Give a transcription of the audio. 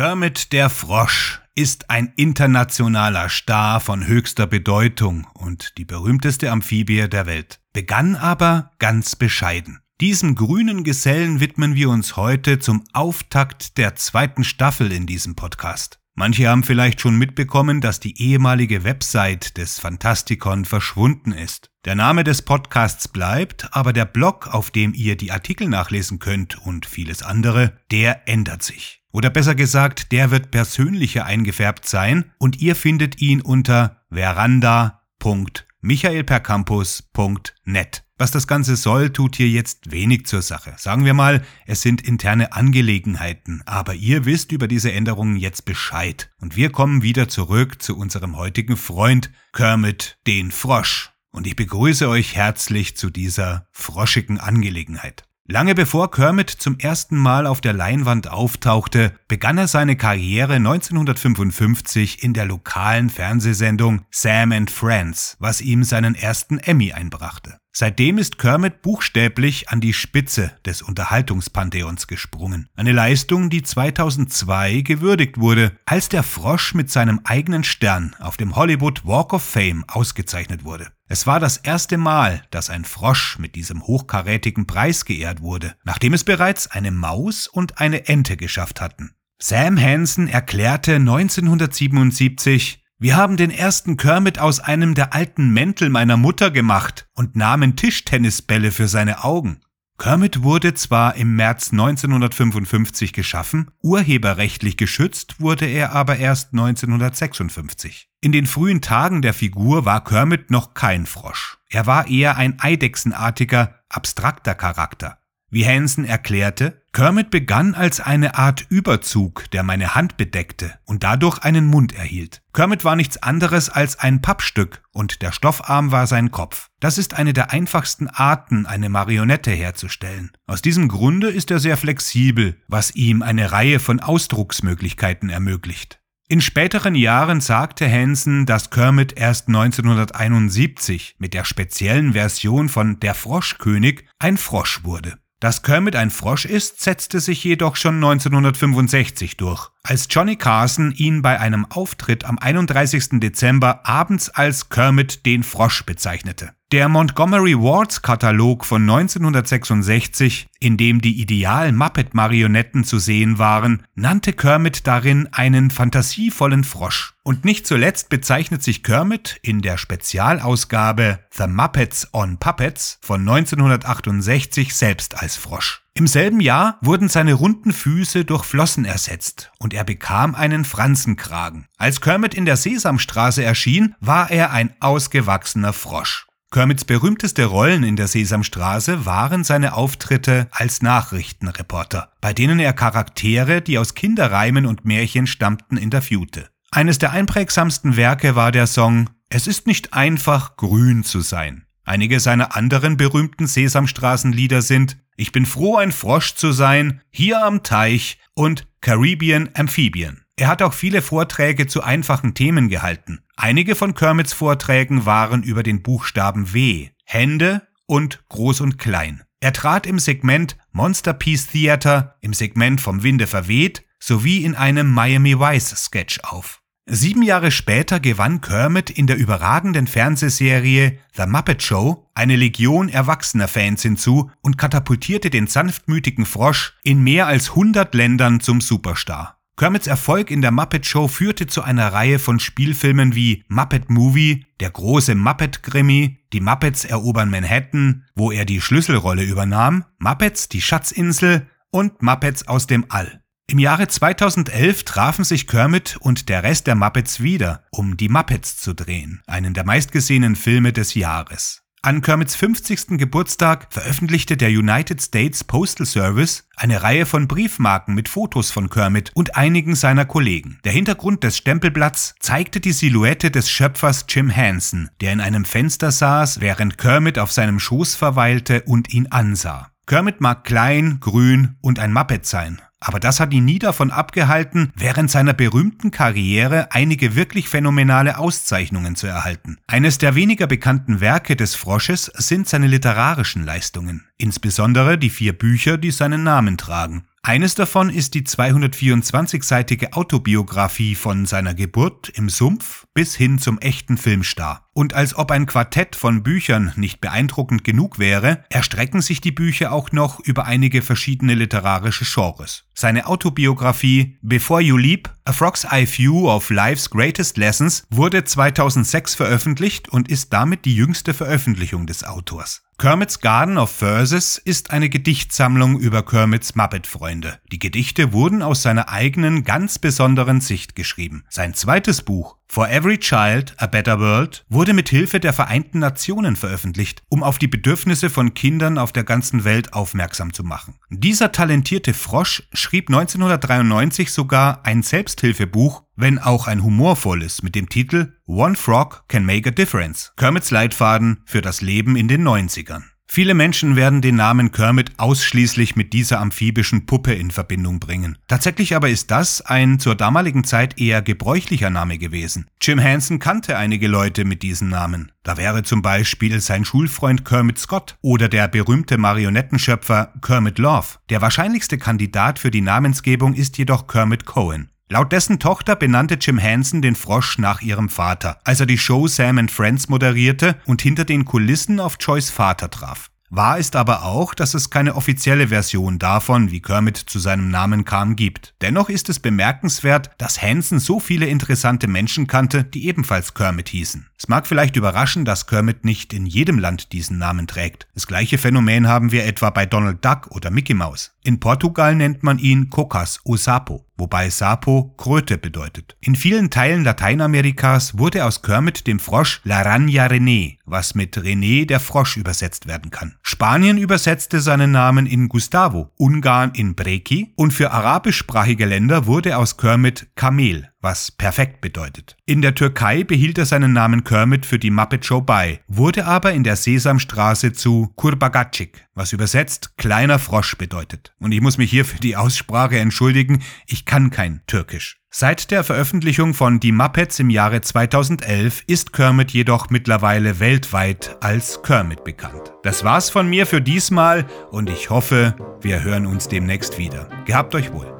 Kermit der Frosch ist ein internationaler Star von höchster Bedeutung und die berühmteste Amphibie der Welt. Begann aber ganz bescheiden. Diesem grünen Gesellen widmen wir uns heute zum Auftakt der zweiten Staffel in diesem Podcast. Manche haben vielleicht schon mitbekommen, dass die ehemalige Website des Fantastikon verschwunden ist. Der Name des Podcasts bleibt, aber der Blog, auf dem ihr die Artikel nachlesen könnt und vieles andere, der ändert sich. Oder besser gesagt, der wird persönlicher eingefärbt sein und ihr findet ihn unter veranda.michaelpercampus.net. Was das Ganze soll, tut hier jetzt wenig zur Sache. Sagen wir mal, es sind interne Angelegenheiten, aber ihr wisst über diese Änderungen jetzt Bescheid. Und wir kommen wieder zurück zu unserem heutigen Freund Kermit den Frosch. Und ich begrüße euch herzlich zu dieser froschigen Angelegenheit. Lange bevor Kermit zum ersten Mal auf der Leinwand auftauchte, begann er seine Karriere 1955 in der lokalen Fernsehsendung Sam and Friends, was ihm seinen ersten Emmy einbrachte. Seitdem ist Kermit buchstäblich an die Spitze des Unterhaltungspantheons gesprungen. Eine Leistung, die 2002 gewürdigt wurde, als der Frosch mit seinem eigenen Stern auf dem Hollywood Walk of Fame ausgezeichnet wurde. Es war das erste Mal, dass ein Frosch mit diesem hochkarätigen Preis geehrt wurde, nachdem es bereits eine Maus und eine Ente geschafft hatten. Sam Hansen erklärte 1977, wir haben den ersten Kermit aus einem der alten Mäntel meiner Mutter gemacht und nahmen Tischtennisbälle für seine Augen. Kermit wurde zwar im März 1955 geschaffen, urheberrechtlich geschützt wurde er aber erst 1956. In den frühen Tagen der Figur war Kermit noch kein Frosch. Er war eher ein eidechsenartiger, abstrakter Charakter. Wie Hansen erklärte, Kermit begann als eine Art Überzug, der meine Hand bedeckte und dadurch einen Mund erhielt. Kermit war nichts anderes als ein Pappstück und der Stoffarm war sein Kopf. Das ist eine der einfachsten Arten, eine Marionette herzustellen. Aus diesem Grunde ist er sehr flexibel, was ihm eine Reihe von Ausdrucksmöglichkeiten ermöglicht. In späteren Jahren sagte Hansen, dass Kermit erst 1971 mit der speziellen Version von Der Froschkönig ein Frosch wurde. Dass Kermit ein Frosch ist, setzte sich jedoch schon 1965 durch, als Johnny Carson ihn bei einem Auftritt am 31. Dezember abends als Kermit den Frosch bezeichnete. Der Montgomery Wards Katalog von 1966, in dem die idealen Muppet-Marionetten zu sehen waren, nannte Kermit darin einen fantasievollen Frosch. Und nicht zuletzt bezeichnet sich Kermit in der Spezialausgabe The Muppets on Puppets von 1968 selbst als Frosch. Im selben Jahr wurden seine runden Füße durch Flossen ersetzt und er bekam einen Franzenkragen. Als Kermit in der Sesamstraße erschien, war er ein ausgewachsener Frosch. Kermits berühmteste Rollen in der Sesamstraße waren seine Auftritte als Nachrichtenreporter, bei denen er Charaktere, die aus Kinderreimen und Märchen stammten, interviewte. Eines der einprägsamsten Werke war der Song Es ist nicht einfach, grün zu sein. Einige seiner anderen berühmten Sesamstraßenlieder sind Ich bin froh, ein Frosch zu sein, hier am Teich und Caribbean Amphibian. Er hat auch viele Vorträge zu einfachen Themen gehalten. Einige von Kermits Vorträgen waren über den Buchstaben W, Hände und Groß und Klein. Er trat im Segment Monster Peace Theater, im Segment Vom Winde verweht sowie in einem Miami Vice Sketch auf. Sieben Jahre später gewann Kermit in der überragenden Fernsehserie The Muppet Show eine Legion erwachsener Fans hinzu und katapultierte den sanftmütigen Frosch in mehr als 100 Ländern zum Superstar. Kermits Erfolg in der Muppet Show führte zu einer Reihe von Spielfilmen wie Muppet Movie, Der große Muppet Krimi, Die Muppets erobern Manhattan, wo er die Schlüsselrolle übernahm, Muppets die Schatzinsel und Muppets aus dem All. Im Jahre 2011 trafen sich Kermit und der Rest der Muppets wieder, um die Muppets zu drehen, einen der meistgesehenen Filme des Jahres. An Kermits 50. Geburtstag veröffentlichte der United States Postal Service eine Reihe von Briefmarken mit Fotos von Kermit und einigen seiner Kollegen. Der Hintergrund des Stempelblatts zeigte die Silhouette des Schöpfers Jim Henson, der in einem Fenster saß, während Kermit auf seinem Schoß verweilte und ihn ansah. Kermit mag klein, grün und ein Muppet sein, aber das hat ihn nie davon abgehalten, während seiner berühmten Karriere einige wirklich phänomenale Auszeichnungen zu erhalten. Eines der weniger bekannten Werke des Frosches sind seine literarischen Leistungen. Insbesondere die vier Bücher, die seinen Namen tragen. Eines davon ist die 224-seitige Autobiografie von seiner Geburt im Sumpf bis hin zum echten Filmstar. Und als ob ein Quartett von Büchern nicht beeindruckend genug wäre, erstrecken sich die Bücher auch noch über einige verschiedene literarische Genres. Seine Autobiografie Before You Leap, A Frog's Eye View of Life's Greatest Lessons wurde 2006 veröffentlicht und ist damit die jüngste Veröffentlichung des Autors. Kermits Garden of Verses ist eine Gedichtsammlung über Kermits Muppet-Freunde. Die Gedichte wurden aus seiner eigenen, ganz besonderen Sicht geschrieben. Sein zweites Buch, For Every Child, A Better World wurde mit Hilfe der Vereinten Nationen veröffentlicht, um auf die Bedürfnisse von Kindern auf der ganzen Welt aufmerksam zu machen. Dieser talentierte Frosch schrieb 1993 sogar ein Selbsthilfebuch, wenn auch ein humorvolles, mit dem Titel One Frog Can Make a Difference. Kermits Leitfaden für das Leben in den 90ern. Viele Menschen werden den Namen Kermit ausschließlich mit dieser amphibischen Puppe in Verbindung bringen. Tatsächlich aber ist das ein zur damaligen Zeit eher gebräuchlicher Name gewesen. Jim Henson kannte einige Leute mit diesem Namen. Da wäre zum Beispiel sein Schulfreund Kermit Scott oder der berühmte Marionettenschöpfer Kermit Love. Der wahrscheinlichste Kandidat für die Namensgebung ist jedoch Kermit Cohen. Laut dessen Tochter benannte Jim Henson den Frosch nach ihrem Vater, als er die Show Sam and Friends moderierte und hinter den Kulissen auf Joys Vater traf. Wahr ist aber auch, dass es keine offizielle Version davon, wie Kermit zu seinem Namen kam, gibt. Dennoch ist es bemerkenswert, dass Hansen so viele interessante Menschen kannte, die ebenfalls Kermit hießen. Es mag vielleicht überraschen, dass Kermit nicht in jedem Land diesen Namen trägt. Das gleiche Phänomen haben wir etwa bei Donald Duck oder Mickey Mouse. In Portugal nennt man ihn Cocas o Sapo wobei Sapo Kröte bedeutet. In vielen Teilen Lateinamerikas wurde aus Kermit dem Frosch La Rana René, was mit René der Frosch übersetzt werden kann. Spanien übersetzte seinen Namen in Gustavo, Ungarn in Breki und für arabischsprachige Länder wurde aus Kermit Kamel, was perfekt bedeutet. In der Türkei behielt er seinen Namen Kermit für die Muppet Show bei, wurde aber in der Sesamstraße zu Kurbagacik, was übersetzt kleiner Frosch bedeutet. Und ich muss mich hier für die Aussprache entschuldigen, ich kann kein Türkisch. Seit der Veröffentlichung von Die Muppets im Jahre 2011 ist Kermit jedoch mittlerweile weltweit als Kermit bekannt. Das war's von mir für diesmal und ich hoffe, wir hören uns demnächst wieder. Gehabt euch wohl.